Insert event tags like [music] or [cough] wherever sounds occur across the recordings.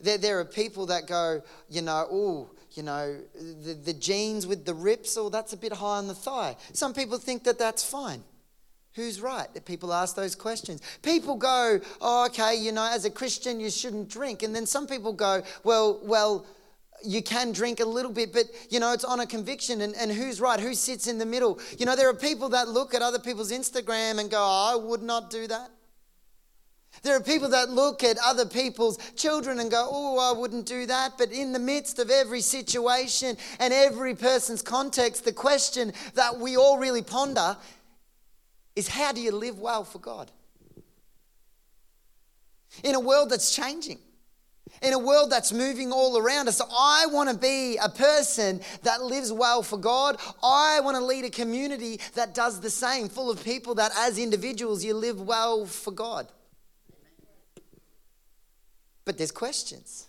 There, there are people that go, you know, oh, you know, the, the jeans with the rips, oh, that's a bit high on the thigh. Some people think that that's fine. Who's right? That people ask those questions. People go, oh, okay, you know, as a Christian, you shouldn't drink. And then some people go, well, well, you can drink a little bit, but you know, it's on a conviction and, and who's right, who sits in the middle. You know, there are people that look at other people's Instagram and go, oh, I would not do that. There are people that look at other people's children and go, Oh, I wouldn't do that. But in the midst of every situation and every person's context, the question that we all really ponder is how do you live well for God? In a world that's changing, in a world that's moving all around us. I want to be a person that lives well for God. I want to lead a community that does the same, full of people that as individuals you live well for God. But there's questions,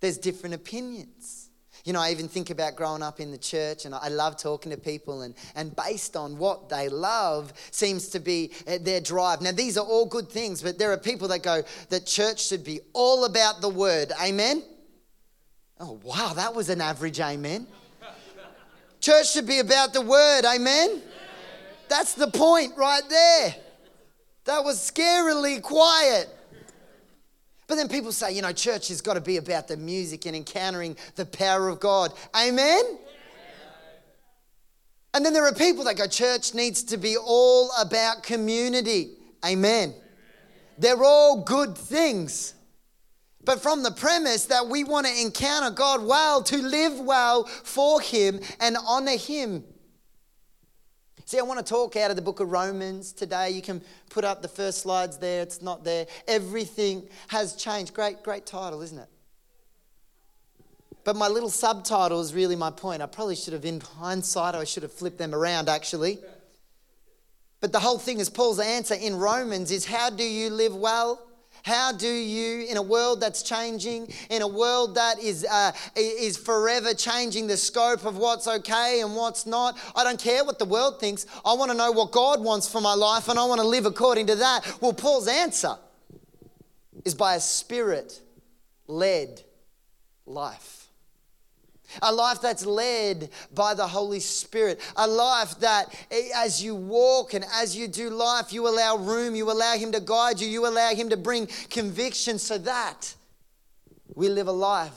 there's different opinions. You know, I even think about growing up in the church, and I love talking to people, and, and based on what they love seems to be uh, their drive. Now, these are all good things, but there are people that go that church should be all about the word. Amen? Oh, wow, that was an average amen. [laughs] church should be about the word. Amen? That's the point right there. That was scarily quiet. But then people say, you know, church has got to be about the music and encountering the power of God. Amen? And then there are people that go, church needs to be all about community. Amen. They're all good things. But from the premise that we want to encounter God well, to live well for Him and honor Him. See, I want to talk out of the book of Romans today. You can put up the first slides there, it's not there. Everything has changed. Great, great title, isn't it? But my little subtitle is really my point. I probably should have, in hindsight, I should have flipped them around actually. But the whole thing is Paul's answer in Romans is how do you live well? How do you, in a world that's changing, in a world that is, uh, is forever changing the scope of what's okay and what's not, I don't care what the world thinks. I want to know what God wants for my life and I want to live according to that. Well, Paul's answer is by a spirit led life. A life that's led by the Holy Spirit. A life that eh, as you walk and as you do life, you allow room, you allow Him to guide you, you allow Him to bring conviction so that we live a life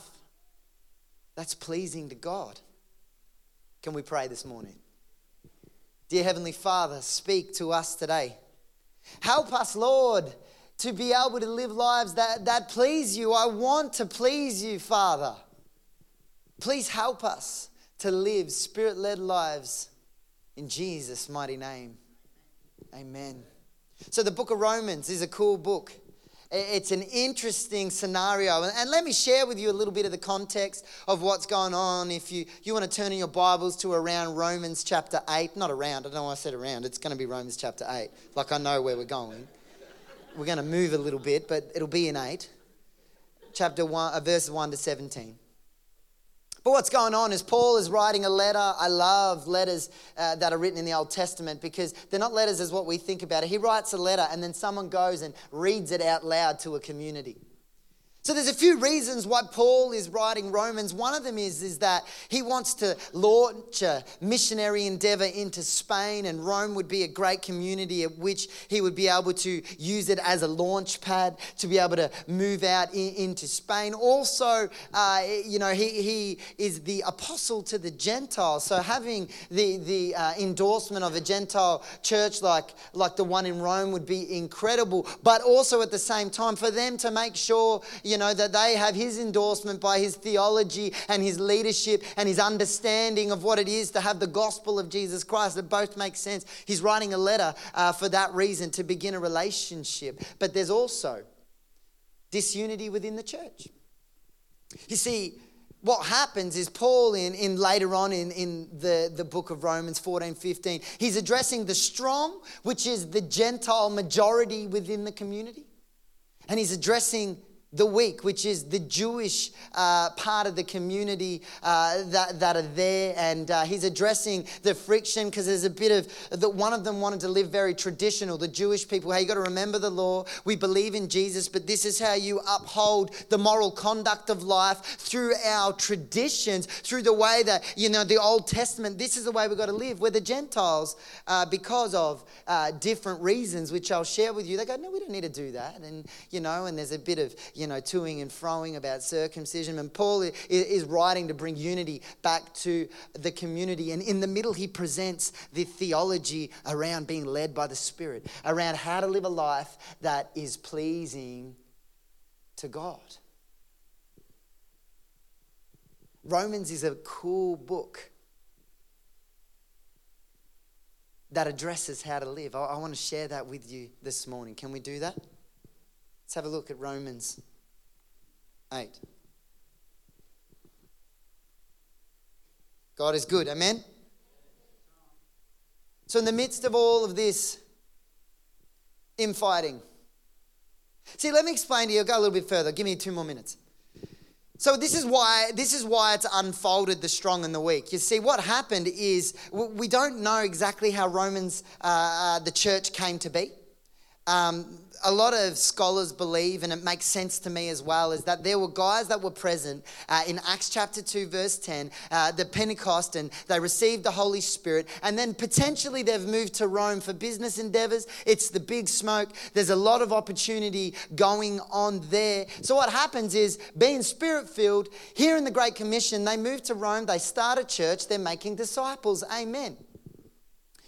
that's pleasing to God. Can we pray this morning? Dear Heavenly Father, speak to us today. Help us, Lord, to be able to live lives that, that please you. I want to please you, Father. Please help us to live spirit led lives in Jesus' mighty name. Amen. So, the book of Romans is a cool book. It's an interesting scenario. And let me share with you a little bit of the context of what's going on. If you, you want to turn in your Bibles to around Romans chapter 8, not around, I don't know why I said around, it's going to be Romans chapter 8. Like I know where we're going. We're going to move a little bit, but it'll be in 8. Chapter 1, uh, verses 1 to 17. But what's going on is Paul is writing a letter. I love letters uh, that are written in the Old Testament because they're not letters as what we think about it. He writes a letter and then someone goes and reads it out loud to a community. So there's a few reasons why Paul is writing Romans. One of them is, is that he wants to launch a missionary endeavor into Spain, and Rome would be a great community at which he would be able to use it as a launch pad to be able to move out in, into Spain. Also, uh, you know, he, he is the apostle to the Gentiles. So having the, the uh, endorsement of a Gentile church like, like the one in Rome would be incredible. But also at the same time, for them to make sure, know, that they have his endorsement by his theology and his leadership and his understanding of what it is to have the gospel of Jesus Christ. That both make sense. He's writing a letter uh, for that reason to begin a relationship. But there's also disunity within the church. You see, what happens is Paul in, in later on in, in the, the book of Romans 14, 15, he's addressing the strong, which is the Gentile majority within the community. And he's addressing the weak, which is the Jewish uh, part of the community uh, that, that are there. And uh, he's addressing the friction because there's a bit of that one of them wanted to live very traditional. The Jewish people, hey, you got to remember the law. We believe in Jesus, but this is how you uphold the moral conduct of life through our traditions, through the way that, you know, the Old Testament, this is the way we've got to live. We're the Gentiles uh, because of uh, different reasons, which I'll share with you. They go, no, we don't need to do that. And, you know, and there's a bit of, you know, toing and froing about circumcision. And Paul is writing to bring unity back to the community. And in the middle, he presents the theology around being led by the Spirit, around how to live a life that is pleasing to God. Romans is a cool book that addresses how to live. I, want to share that with you this morning. Can we do that? Let's have a look at Romans 8. God is good. Amen? So, in the midst of all of this infighting, see, let me explain to you. I'll go a little bit further. Give me two more minutes. So this is why this is why it's unfolded the strong and the weak. You see, what happened is we don't know exactly how Romans, uh, uh the church, came to be. Um, a lot of scholars believe, and it makes sense to me as well, is that there were guys that were present uh, in Acts chapter 2, verse 10, uh, the Pentecost, and they received the Holy Spirit. And then potentially they've moved to Rome for business endeavors. It's the big smoke. There's a lot of opportunity going on there. So what happens is, being spirit filled, here in the Great Commission, they move to Rome, they start a church, they're making disciples. Amen.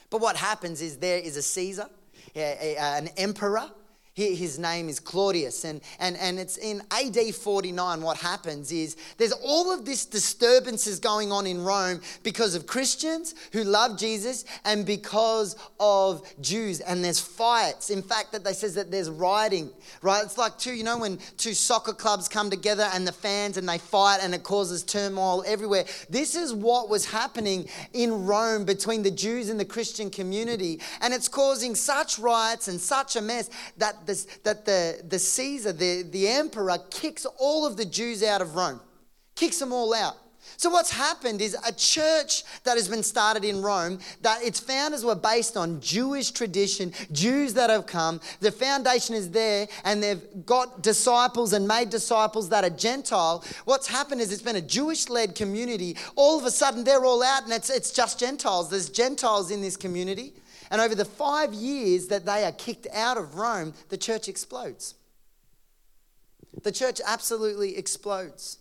But what happens is there is a Caesar, an emperor his name is Claudius. And, and, and it's in AD 49. What happens is there's all of this disturbances going on in Rome because of Christians who love Jesus and because of Jews. And there's fights. In fact, that they says that there's rioting, right? It's like two, you know, when two soccer clubs come together and the fans and they fight and it causes turmoil everywhere. This is what was happening in Rome between the Jews and the Christian community. And it's causing such riots and such a mess that the, that the, the Caesar, the, the emperor, kicks all of the Jews out of Rome, kicks them all out. So, what's happened is a church that has been started in Rome, that its founders were based on Jewish tradition, Jews that have come. The foundation is there, and they've got disciples and made disciples that are Gentile. What's happened is it's been a Jewish led community. All of a sudden, they're all out, and it's, it's just Gentiles. There's Gentiles in this community. And over the five years that they are kicked out of Rome, the church explodes. The church absolutely explodes.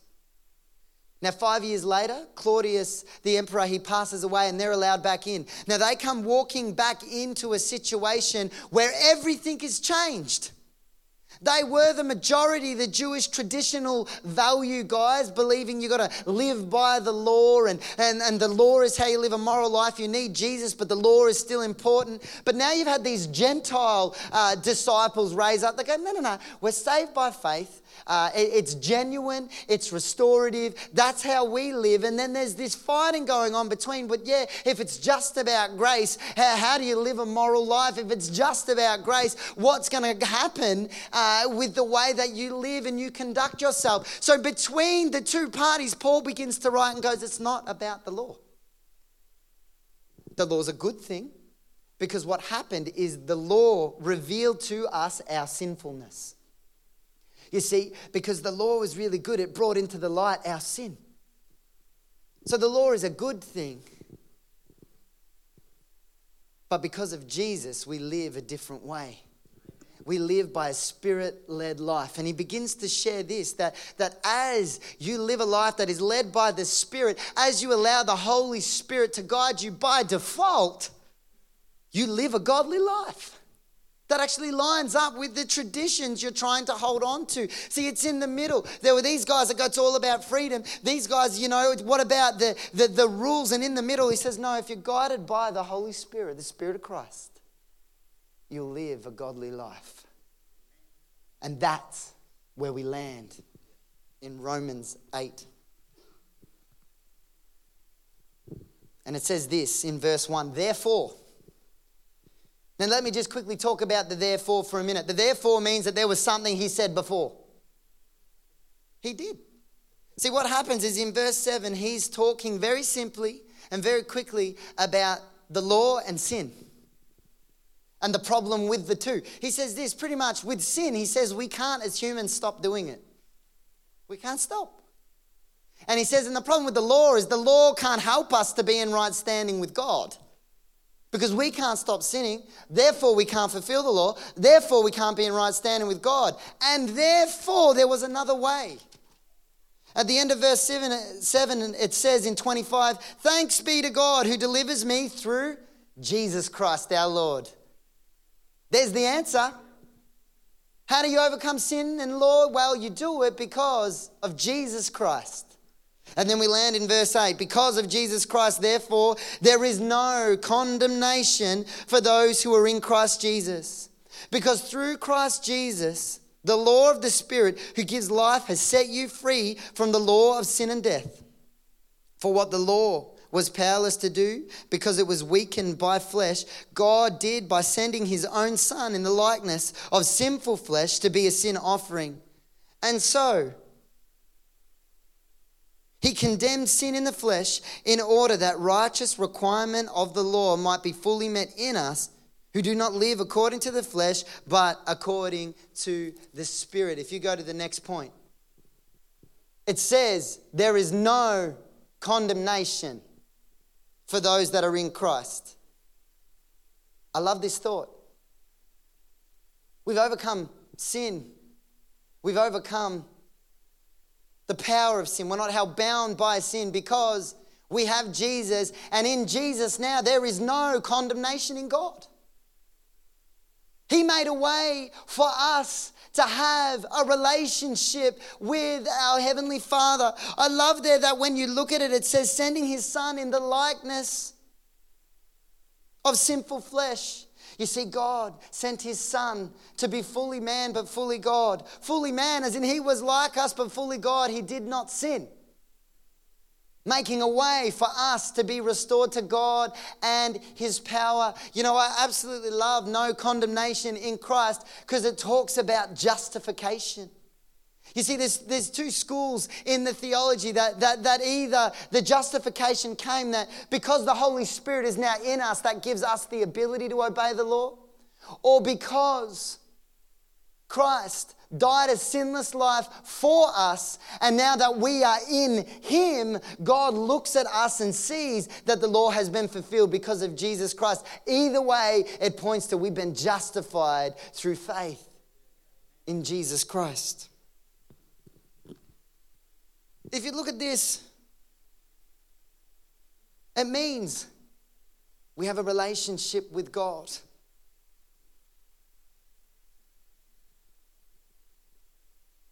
Now, five years later, Claudius, the emperor, he passes away and they're allowed back in. Now, they come walking back into a situation where everything is changed. They were the majority, the Jewish traditional value guys, believing you've got to live by the law and, and, and the law is how you live a moral life. You need Jesus, but the law is still important. But now you've had these Gentile uh, disciples raise up. They go, no, no, no, we're saved by faith. Uh, it, it's genuine, it's restorative. That's how we live. And then there's this fighting going on between, but yeah, if it's just about grace, how, how do you live a moral life? If it's just about grace, what's going to happen uh, with the way that you live and you conduct yourself? So between the two parties, Paul begins to write and goes, It's not about the law. The law's a good thing because what happened is the law revealed to us our sinfulness. You see, because the law was really good, it brought into the light our sin. So the law is a good thing. But because of Jesus, we live a different way. We live by a spirit led life. And he begins to share this that, that as you live a life that is led by the Spirit, as you allow the Holy Spirit to guide you by default, you live a godly life that actually lines up with the traditions you're trying to hold on to. See, it's in the middle. There were these guys that go, it's all about freedom. These guys, you know, what about the, the, the rules? And in the middle, he says, no, if you're guided by the Holy Spirit, the Spirit of Christ, you'll live a godly life. And that's where we land in Romans 8. And it says this in verse 1 Therefore, now, let me just quickly talk about the therefore for a minute. The therefore means that there was something he said before. He did. See, what happens is in verse 7, he's talking very simply and very quickly about the law and sin and the problem with the two. He says this pretty much with sin, he says we can't as humans stop doing it. We can't stop. And he says, and the problem with the law is the law can't help us to be in right standing with God. Because we can't stop sinning, therefore we can't fulfill the law, therefore we can't be in right standing with God. And therefore there was another way. At the end of verse 7, 7 it says in 25, Thanks be to God who delivers me through Jesus Christ our Lord. There's the answer. How do you overcome sin and law? Well, you do it because of Jesus Christ. And then we land in verse 8 because of Jesus Christ, therefore, there is no condemnation for those who are in Christ Jesus. Because through Christ Jesus, the law of the Spirit who gives life has set you free from the law of sin and death. For what the law was powerless to do because it was weakened by flesh, God did by sending his own Son in the likeness of sinful flesh to be a sin offering. And so, he condemned sin in the flesh in order that righteous requirement of the law might be fully met in us who do not live according to the flesh but according to the spirit. If you go to the next point, it says there is no condemnation for those that are in Christ. I love this thought. We've overcome sin. We've overcome the power of sin. We're not held bound by sin because we have Jesus. And in Jesus now, there is no condemnation in God. He made a way for us to have a relationship with our Heavenly Father. I love there that when you look at it, it says, sending His Son in the likeness of sinful flesh. You see, God sent his son to be fully man but fully God. Fully man, as in he was like us but fully God. He did not sin. Making a way for us to be restored to God and his power. You know, I absolutely love no condemnation in Christ because it talks about justification. You see, there's, there's two schools in the theology that, that, that either the justification came that because the Holy Spirit is now in us, that gives us the ability to obey the law, or because Christ died a sinless life for us, and now that we are in Him, God looks at us and sees that the law has been fulfilled because of Jesus Christ. Either way, it points to we've been justified through faith in Jesus Christ. If you look at this, it means we have a relationship with God.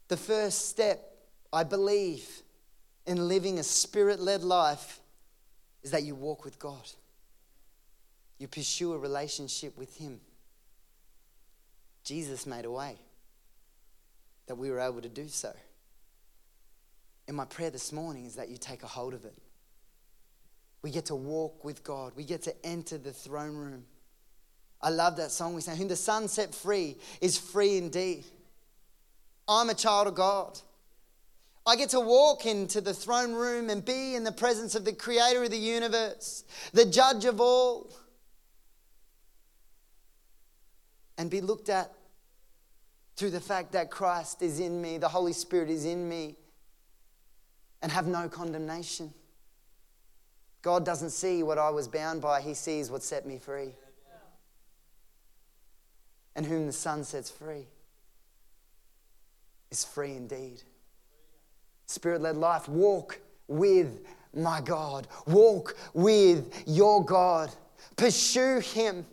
The first step, I believe, in living a spirit led life is that you walk with God. You pursue a relationship with Him. Jesus made a way that we were able to do so. And my prayer this morning is that you take a hold of it. We get to walk with God, we get to enter the throne room. I love that song we sang. Whom the Son set free is free indeed. I'm a child of God. I get to walk into the throne room and be in the presence of the creator of the universe, the judge of all, and be looked at through the fact that Christ is in me, the Holy Spirit is in me, and have no condemnation. God doesn't see what I was bound by, He sees what set me free. And whom the Son sets free is free indeed. Spirit led life, walk with my God, walk with your God, pursue Him.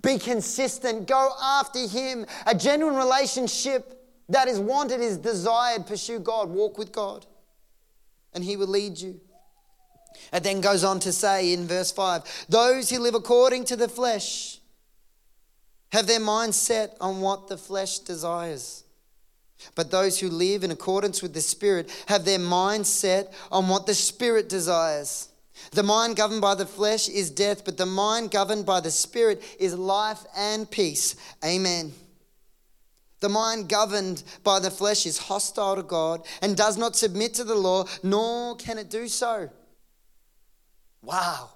Be consistent. Go after Him. A genuine relationship that is wanted is desired. Pursue God. Walk with God and he will lead you. It then goes on to say in verse 5 those who live according to the flesh have their mind set on what the flesh desires. But those who live in accordance with the Spirit have their mind set on what the Spirit desires. The mind governed by the flesh is death, but the mind governed by the Spirit is life and peace. Amen. The mind governed by the flesh is hostile to God and does not submit to the law, nor can it do so. Wow.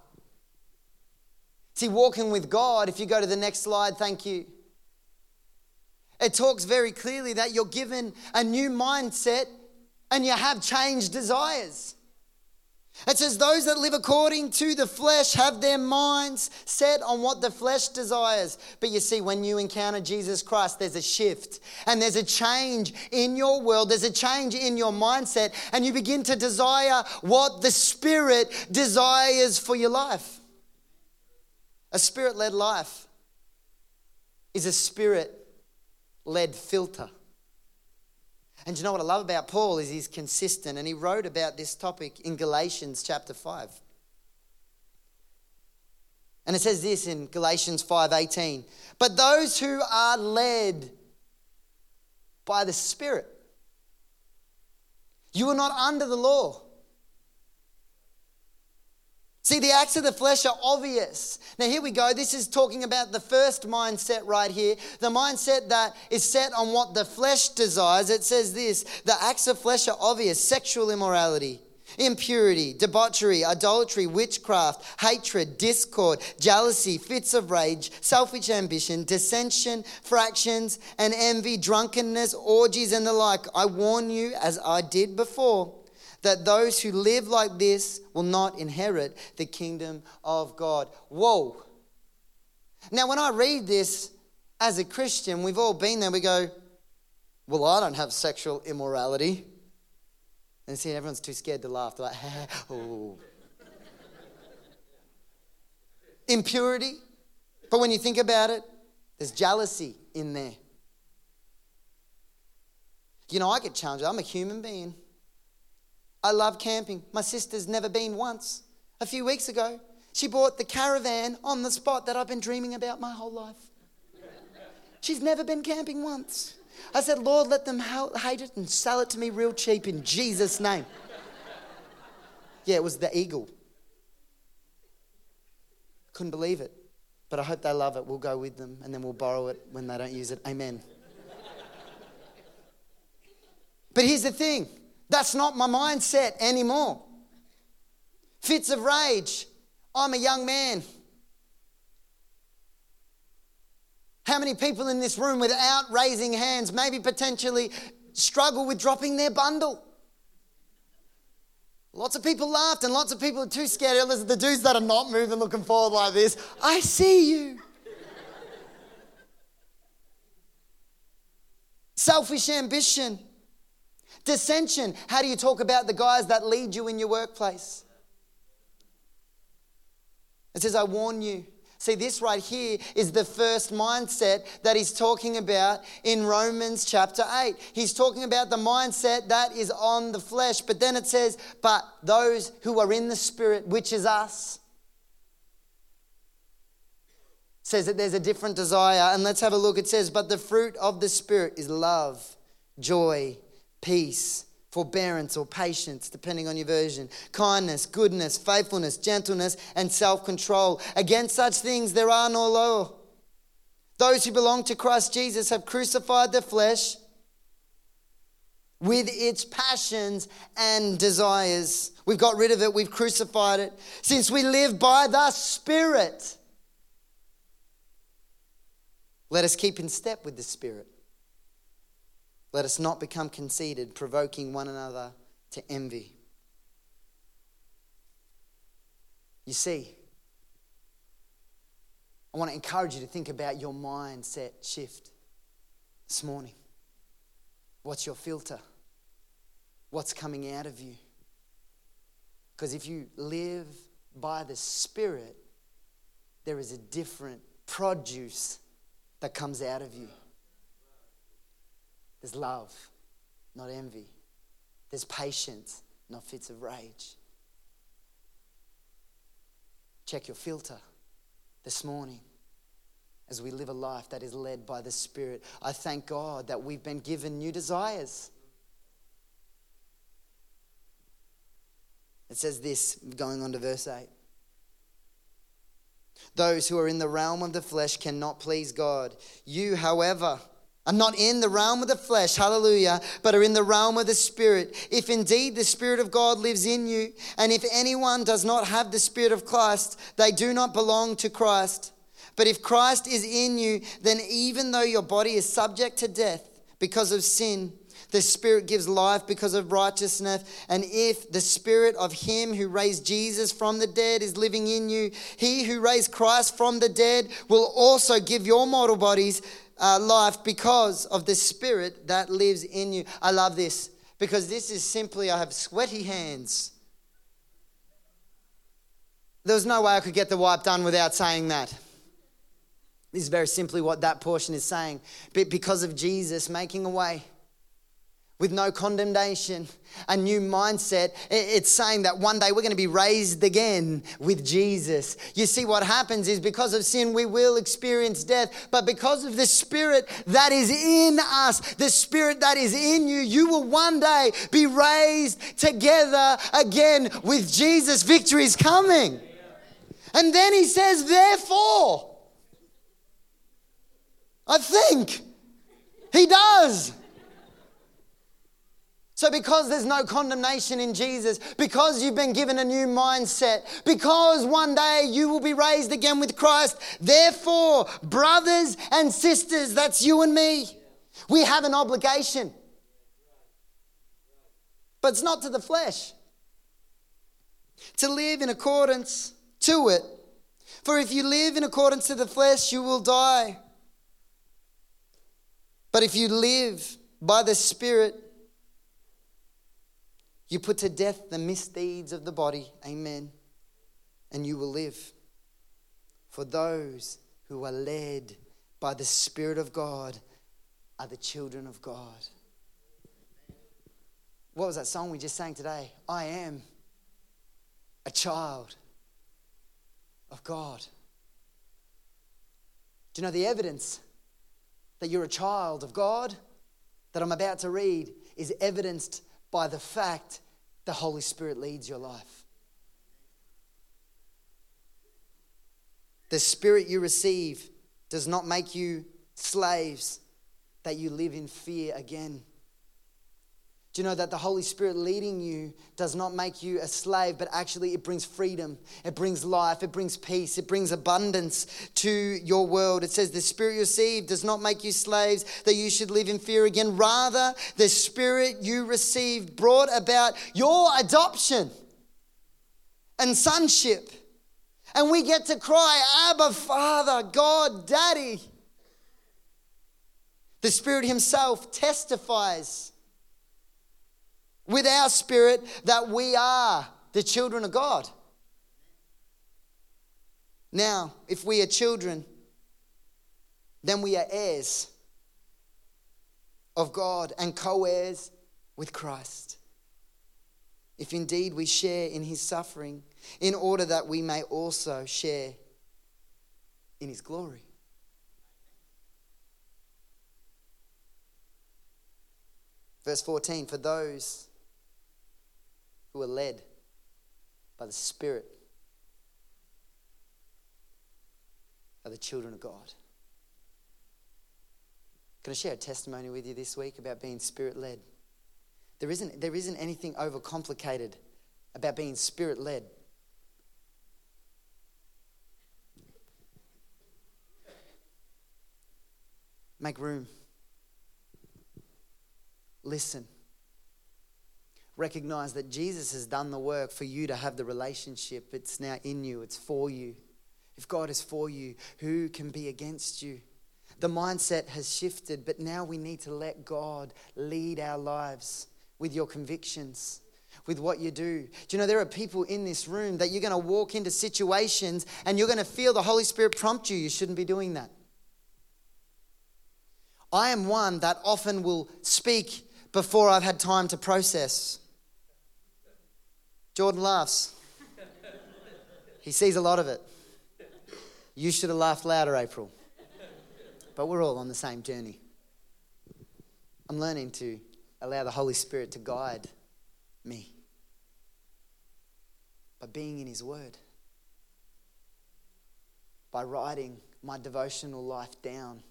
See, walking with God, if you go to the next slide, thank you. It talks very clearly that you're given a new mindset and you have changed desires. It says, Those that live according to the flesh have their minds set on what the flesh desires. But you see, when you encounter Jesus Christ, there's a shift and there's a change in your world, there's a change in your mindset, and you begin to desire what the Spirit desires for your life. A spirit led life is a spirit led filter. And you know what I love about Paul is he's consistent and he wrote about this topic in Galatians chapter 5. And it says this in Galatians 5:18, "But those who are led by the Spirit, you are not under the law." See, the acts of the flesh are obvious. Now, here we go. This is talking about the first mindset right here. The mindset that is set on what the flesh desires. It says this the acts of flesh are obvious sexual immorality, impurity, debauchery, idolatry, witchcraft, hatred, discord, jealousy, fits of rage, selfish ambition, dissension, fractions, and envy, drunkenness, orgies, and the like. I warn you, as I did before that those who live like this will not inherit the kingdom of God. Whoa. Now, when I read this as a Christian, we've all been there, we go, Well, I don't have sexual immorality. And see, everyone's too scared to laugh. They're like, [laughs] oh. Impurity. But when you think about it, there's jealousy in there. You know, I get challenged. I'm a human being. I love camping. My sister's never been once. A few weeks ago, she bought the caravan on the spot that I've been dreaming about my whole life. She's never been camping once. I said, Lord, let them hate it and sell it to me real cheap in Jesus' name. Yeah, it was the eagle. Couldn't believe it. But I hope they love it. We'll go with them and then we'll borrow it when they don't use it. Amen. But here's the thing that's not my mindset anymore. Fits of rage. I'm a young man. How many people in this room, without raising hands, maybe potentially struggle with dropping their bundle? Lots of people laughed, and lots of people are too scared. Listen, the dudes that are not moving, looking forward like this, I see you. Selfish ambition. Dissension. How do you talk about the guys that lead you in your workplace? It says, I warn you. See, this right here is the first mindset that he's talking about in Romans chapter 8. He's talking about the mindset that is on the flesh. But then it says, but those who are in the spirit, which is us, says that there's a different desire. And let's have a look. It says, but the fruit of the spirit is love, joy, peace, forbearance, or patience, depending on your version, kindness, goodness, faithfulness, gentleness, and self control. Against such things there are no law. Those who belong to Christ Jesus have crucified the flesh with its passions and desires. We've got rid of it, we've crucified it. Since we live by the Spirit, let us keep in step with the Spirit. Let us not become conceited, provoking one another to envy. You see, I want to encourage you to think about your mindset shift this morning. What's your filter? What's coming out of you? Because if you live by the Spirit, there is a different produce that comes out of you. There's love, not envy. There's patience, not fits of rage. Check your filter this morning as we live a life that is led by the Spirit. I thank God that we've been given new desires. It says this, going on to verse 8. Those who are in the realm of the flesh cannot please God. You, however, are not in the realm of the flesh, hallelujah, but are in the realm of the Spirit. If indeed the Spirit of God lives in you, and if anyone does not have the Spirit of Christ, they do not belong to Christ. But if Christ is in you, then even though your body is subject to death because of sin, the Spirit gives life because of righteousness. And if the Spirit of Him who raised Jesus from the dead is living in you, He who raised Christ from the dead will also give your mortal bodies uh, life because of the Spirit that lives in you. I love this because this is simply, I have sweaty hands. There was no way I could get the wipe done without saying that. This is very simply what that portion is saying. But because of Jesus making a way, with no condemnation, a new mindset. It's saying that one day we're going to be raised again with Jesus. You see, what happens is because of sin, we will experience death, but because of the Spirit that is in us, the Spirit that is in you, you will one day be raised together again with Jesus. Victory is coming. And then he says, therefore, I think he does. So, because there's no condemnation in Jesus, because you've been given a new mindset, because one day you will be raised again with Christ, therefore, brothers and sisters, that's you and me, we have an obligation. But it's not to the flesh. To live in accordance to it. For if you live in accordance to the flesh, you will die. But if you live by the Spirit, you put to death the misdeeds of the body. Amen. And you will live. For those who are led by the Spirit of God are the children of God. What was that song we just sang today? I am a child of God. Do you know the evidence that you're a child of God that I'm about to read is evidenced by the fact the Holy Spirit leads your life. The Spirit you receive does not make you slaves that you live in fear again. Do you know that the Holy Spirit leading you does not make you a slave, but actually it brings freedom, it brings life, it brings peace, it brings abundance to your world. It says, The Spirit you receive does not make you slaves that you should live in fear again. Rather, the Spirit you received brought about your adoption and sonship. And we get to cry, Abba, Father, God, Daddy. The Spirit Himself testifies with our spirit that we are the children of God. Now, if we are children, then we are heirs of God and co heirs with Christ. If indeed we share in his suffering, in order that we may also share in his glory. Verse 14 For those who are led by the Spirit are the children of God. Can I share a testimony with you this week about being spirit led? There isn't, there isn't anything overcomplicated about being spirit led. Make room. Listen recognize that Jesus has done the work for you to have the relationship. It's now in you, it's for you. If God is for you, who can be against you? The mindset has shifted, but now we need to let God lead our lives with your convictions, with what you do. Do you know there are people in this room that you're going to walk into situations and you're going to feel the Holy Spirit prompt you? You shouldn't be doing that. I am one that often will speak before I've had time to process. Jordan laughs. He sees a lot of it. You should have laughed louder, April. But we're all on the same journey. I'm learning to allow the Holy Spirit to guide me by being in His Word, by writing my devotional life down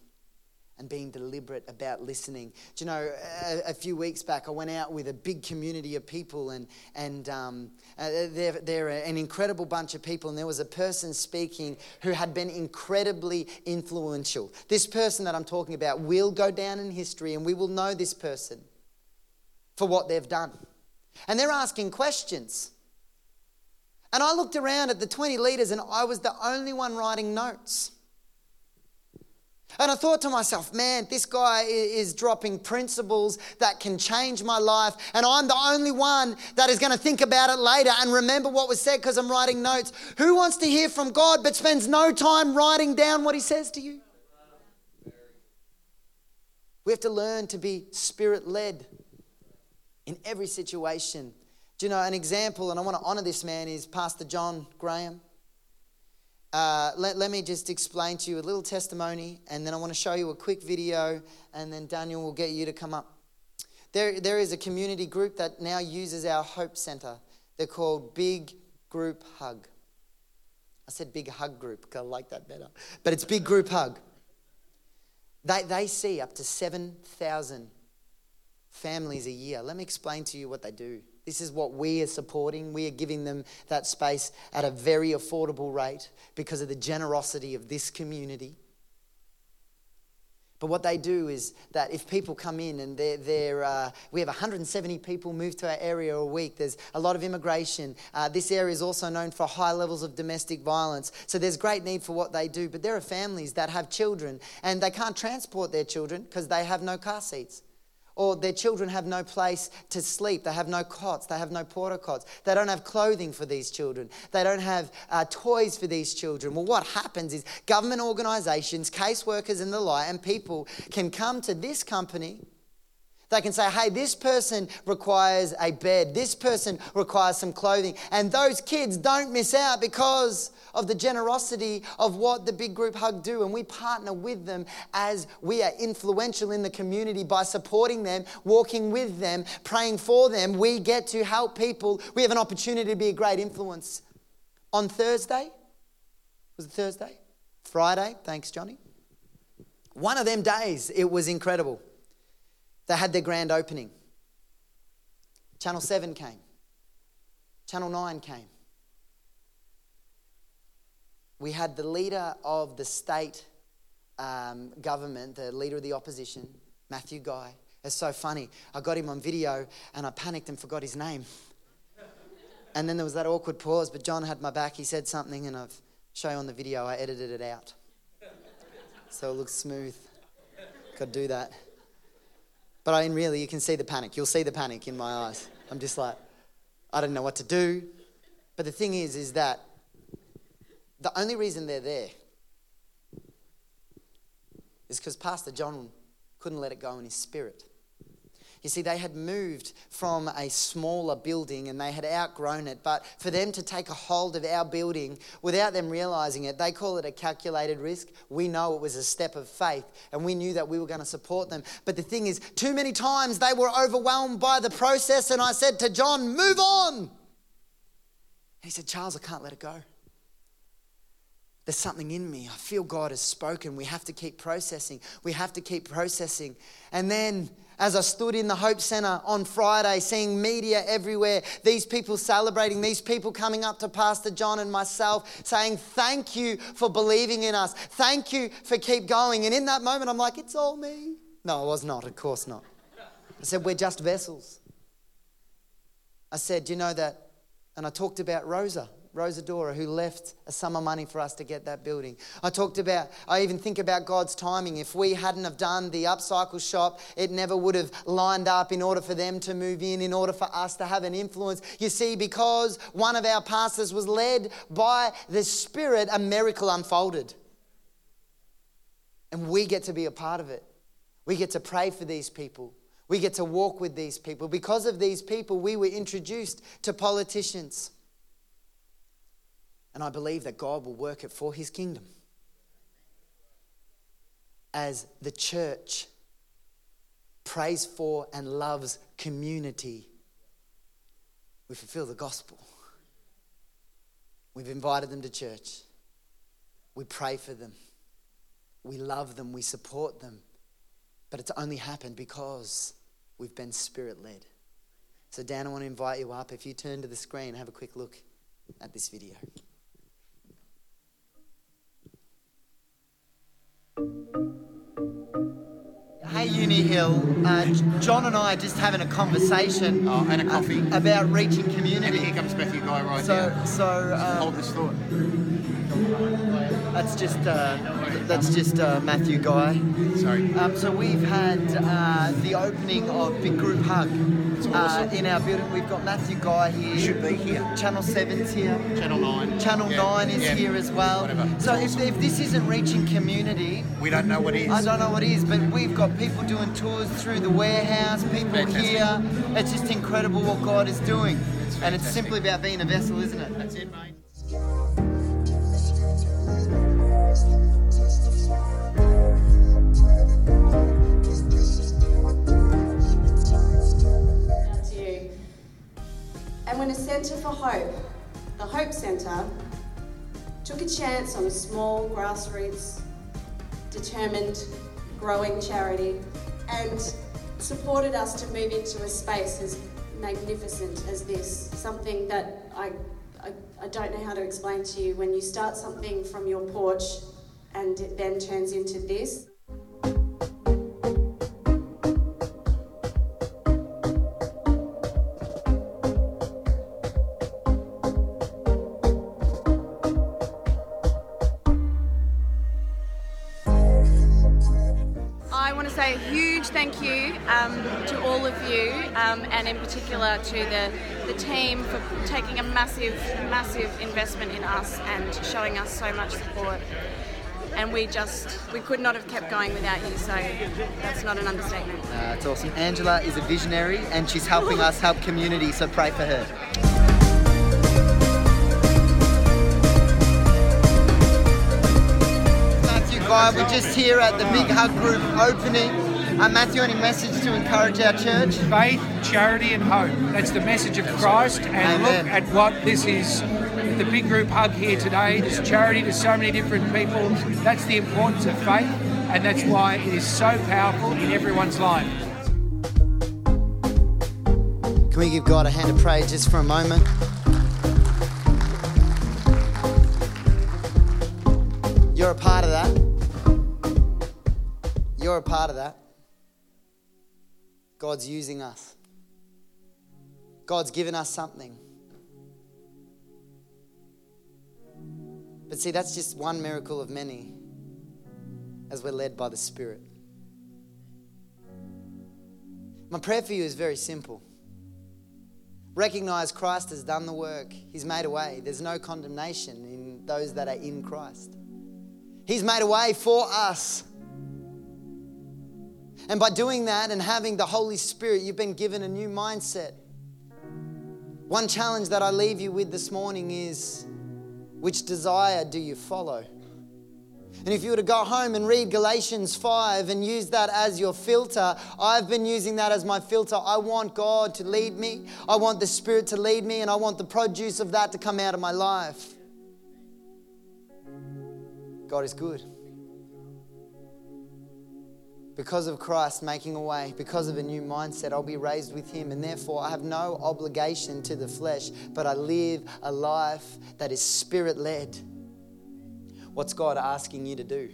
and being deliberate about listening. Do you know, a, a, few weeks back, I went out with a big community of people, and, and um, uh, they're, they're an incredible bunch of people. And there was a person speaking who had been incredibly influential. This person that I'm talking about will go down in history, and we will know this person for what they've done. And they're asking questions. And I looked around at the 20 leaders, and I was the only one writing notes. And I thought to myself, man, this guy is dropping principles that can change my life. And I'm the only one that is going to think about it later and remember what was said because I'm writing notes. Who wants to hear from God but spends no time writing down what he says to you? We have to learn to be spirit led in every situation. Do you know an example, and I want to honor this man, is Pastor John Graham. Uh, let, let me just explain to you a little testimony, and then I want to show you a quick video, and then Daniel will get you to come up. There, there is a community group that now uses our Hope Center. They're called Big Group Hug. I said Big Hug Group because I like that better, but it's Big Group Hug. They, they see up to 7,000 families a year. Let me explain to you what they do. This is what we are supporting. We are giving them that space at a very affordable rate because of the generosity of this community. But what they do is that if people come in and they're, they're uh, we have 170 people move to our area a week, there's a lot of immigration. Uh, this area is also known for high levels of domestic violence. So there's great need for what they do. But there are families that have children and they can't transport their children because they have no car seats or their children have no place to sleep. They have no cots. They have no porta cots. They don't have clothing for these children. They don't have uh, toys for these children. Well, what happens is government organisations, caseworkers, and the like, and people can come to this company they can say, hey, this person requires a bed, this person requires some clothing. And those kids don't miss out because of the generosity of what the Big Group Hug do. And we partner with them as we are influential in the community by supporting them, walking with them, praying for them. We get to help people. We have an opportunity to be a great influence. On Thursday, was it Thursday? Friday, thanks, Johnny. One of them days, it was incredible. They had their grand opening. Channel 7 came. Channel 9 came. We had the leader of the state um, government, the leader of the opposition, Matthew Guy. It's so funny. I got him on video and I panicked and forgot his name. [laughs] And then there was that awkward pause, but John had my back. He said something, and I've show you on the video. I edited it out, [laughs] so it looks smooth. Could do that. But I mean, really, you can see the panic. You'll see the panic in my eyes. I'm just like, I don't know what to do. But the thing is, is that the only reason they're there is because Pastor John couldn't let it go in his spirit. You see, they had moved from a smaller building and they had outgrown it. But for them to take a hold of our building without them realizing it, they call it a calculated risk. We know it was a step of faith and we knew that we were going to support them. But the thing is, too many times they were overwhelmed by the process. And I said to John, Move on. He said, Charles, I can't let it go. There's something in me. I feel God has spoken. We have to keep processing. We have to keep processing. And then as I stood in the Hope Center on Friday, seeing media everywhere, these people celebrating, these people coming up to Pastor John and myself saying, Thank you for believing in us. Thank you for keep going. And in that moment, I'm like, It's all me. No, it was not, of course not. I said, We're just vessels. I said, You know that? And I talked about Rosa. Rosadora, who left a sum of money for us to get that building. I talked about, I even think about God's timing. If we hadn't have done the upcycle shop, it never would have lined up in order for them to move in, in order for us to have an influence. You see, because one of our pastors was led by the Spirit, a miracle unfolded. And we get to be a part of it. We get to pray for these people. We get to walk with these people. Because of these people, we were introduced to politicians. And I believe that God will work it for his kingdom. As the church prays for and loves community, we fulfill the gospel. We've invited them to church. We pray for them. We love them. We support them. But it's only happened because we've been spirit led. So, Dan, I want to invite you up. If you turn to the screen, have a quick look at this video. Hey, Uni Hill. Uh, John and I are just having a conversation. Oh, and a coffee. uh, about reaching And community. here comes Matthew Guy right So, now. so Hold um, this thought. [laughs] that's just uh, that's just uh, Matthew Guy. Sorry. Um, so we've had uh, the opening of Big Group Hug uh, awesome. in our building. We've got Matthew Guy here. You should be here. Channel 7's here. Channel 9. Channel Yeah, 9 is yeah, here as well. Whatever. So if, awesome. if this isn't reaching community, we don't know what is. I don't know what is, but we've got people doing tours through the warehouse, people Fantastic. here. It's just incredible what God is doing. It's and it's simply about being a vessel, isn't it? That's it, mate. And when a Centre for Hope, the Hope Centre, took a chance on a small grassroots, determined, growing charity and supported us to move into a space as magnificent as this, something that I, I, don't know how to explain to you. When you start something from your porch and it then turns into this, um, and in particular to the, the team for taking a massive, massive investment in us and showing us so much support. And we just, we could not have kept going without you, so that's not an understatement. Uh, it's awesome. Angela is a visionary and she's helping us help community, so pray for her. We're just here at the Big Hug Group opening. Uh, Matthew, any message to encourage our church? faith, charity, and hope. That's the message of Christ. And Amen. look at what this is. The big group hug here today. There's charity to so many different people. That's the importance of faith, and that's why it is so powerful in everyone's life. Can we give God a hand of praise just for a moment? You're a part of that. You're a part of that. God's using us. God's given us something. But see, that's just one miracle of many as we're led by the Spirit. My prayer for you is very simple. Recognize Christ has done the work. He's made a way. There's no condemnation in those that are in Christ. He's made a way for us. And by doing that and having the Holy Spirit, you've been given a new mindset. One challenge that I leave you with this morning is which desire do you follow? And if you were to go home and read Galatians 5 and use that as your filter, I've been using that as my filter. I want God to lead me, I want the Spirit to lead me, and I want the produce of that to come out of my life. God is good. Because of Christ making a way, because of a new mindset, I'll be raised with Him, and therefore I have no obligation to the flesh, but I live a life that is spirit led. What's God asking you to do?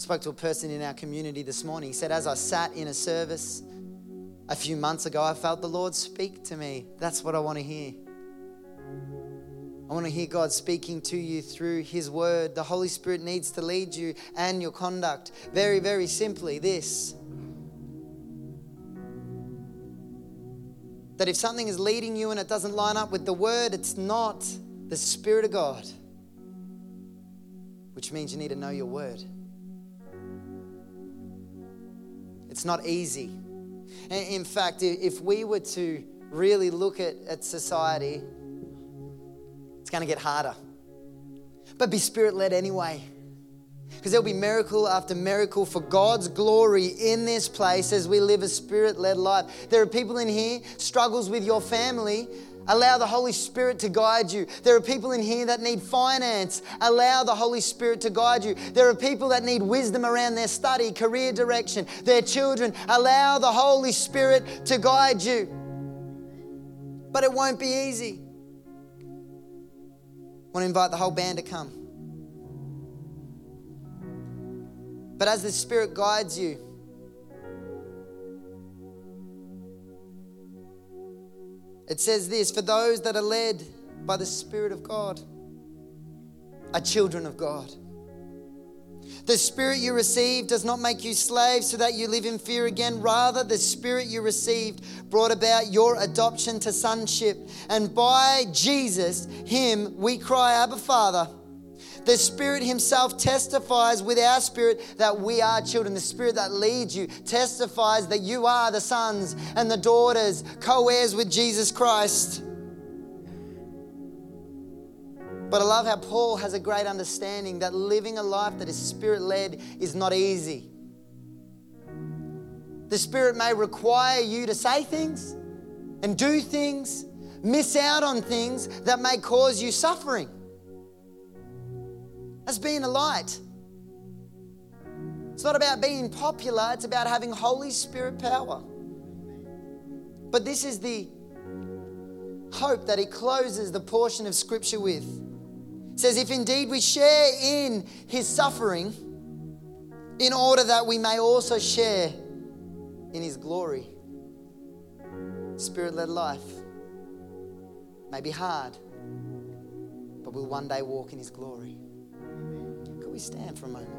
spoke to a person in our community this morning. He said, As I sat in a service a few months ago, I felt the Lord speak to me. That's what I want to hear. I want to hear God speaking to you through His Word. The Holy Spirit needs to lead you and your conduct. Very, very simply, this that if something is leading you and it doesn't line up with the Word, it's not the Spirit of God, which means you need to know your Word. It's not easy. In fact, if we were to really look at, at society, it's going to get harder. But be spirit led anyway. Because there'll be miracle after miracle for God's glory in this place as we live a spirit led life. There are people in here, struggles with your family. Allow the Holy Spirit to guide you. There are people in here that need finance. Allow the Holy Spirit to guide you. There are people that need wisdom around their study, career direction, their children. Allow the Holy Spirit to guide you. But it won't be easy. I want to invite the whole band to come. But as the Spirit guides you, it says this for those that are led by the Spirit of God are children of God. The spirit you received does not make you slaves so that you live in fear again. Rather, the spirit you received brought about your adoption to sonship. And by Jesus, Him, we cry, Abba, Father. The Spirit Himself testifies with our spirit that we are children. The Spirit that leads you testifies that you are the sons and the daughters, co heirs with Jesus Christ. But I love how Paul has a great understanding that living a life that is spirit led is not easy. The Spirit may require you to say things and do things, miss out on things that may cause you suffering. That's being a light. It's not about being popular, it's about having Holy Spirit power. But this is the hope that he closes the portion of Scripture with says, If indeed we share in his suffering, in order that we may also share in his glory. Spirit led life may be hard, but we'll one day walk in his glory. Could we stand for a moment?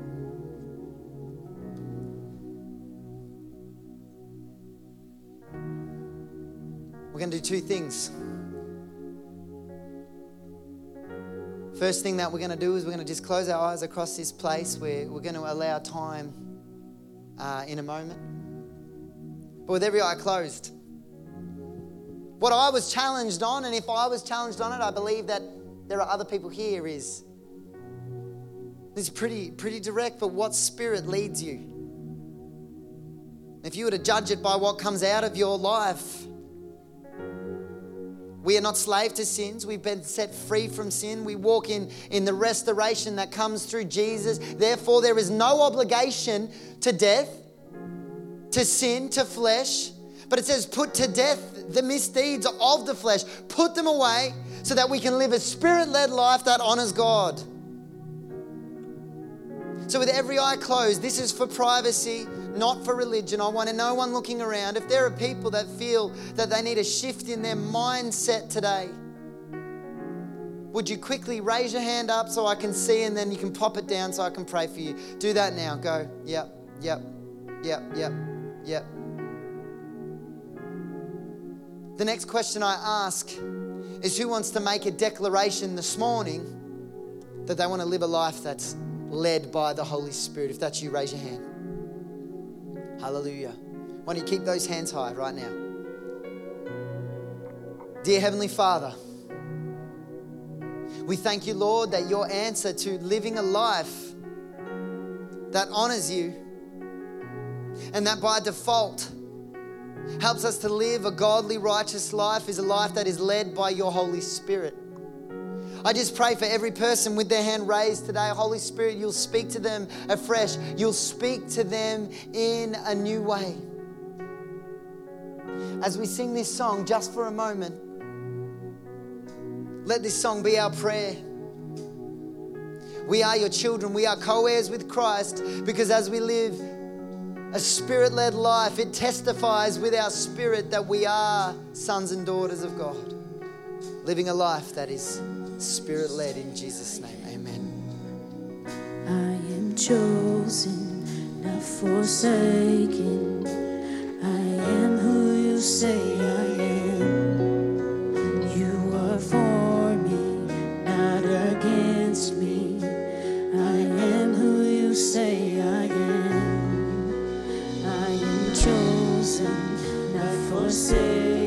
We're going to do two things. First thing that we're going to do is we're going to just close our eyes across this place where we're going to allow time uh, in a moment. But with every eye closed, what I was challenged on, and if I was challenged on it, I believe that there are other people here, is is pretty, pretty direct, but what spirit leads you? If you were to judge it by what comes out of your life, we are not slave to sins. We've been set free from sin. We walk in, in the restoration that comes through Jesus. Therefore, there is no obligation to death, to sin, to flesh. But it says, put to death the misdeeds of the flesh, put them away so that we can live a spirit led life that honors God. So, with every eye closed, this is for privacy not for religion. I want no one looking around. If there are people that feel that they need a shift in their mindset today, would you quickly raise your hand up so I can see and then you can pop it down so I can pray for you? Do that now. Go. Yep, yep, yep, yep, yep. The next question I ask is who wants to make a declaration this morning that they want to live a life that's led by the Holy Spirit? If that's you, raise your hand. Hallelujah. Why don't you keep those hands high right now? Dear Heavenly Father, we thank you, Lord, that your answer to living a life that honors you and that by default helps us to live a godly, righteous life is a life that is led by your Holy Spirit. I just pray for every person with their hand raised today. Holy Spirit, you'll speak to them afresh. You'll speak to them in a new way. As we sing this song, just for a moment, let this song be our prayer. We are your children. We are co heirs with Christ because as we live a spirit led life, it testifies with our spirit that we are sons and daughters of God, living a life that is Spirit led in Jesus' name. Amen. I am chosen, not forsaken. I am who you say I am. You are for me, not against me. I am who you say I am. I am chosen, not forsaken.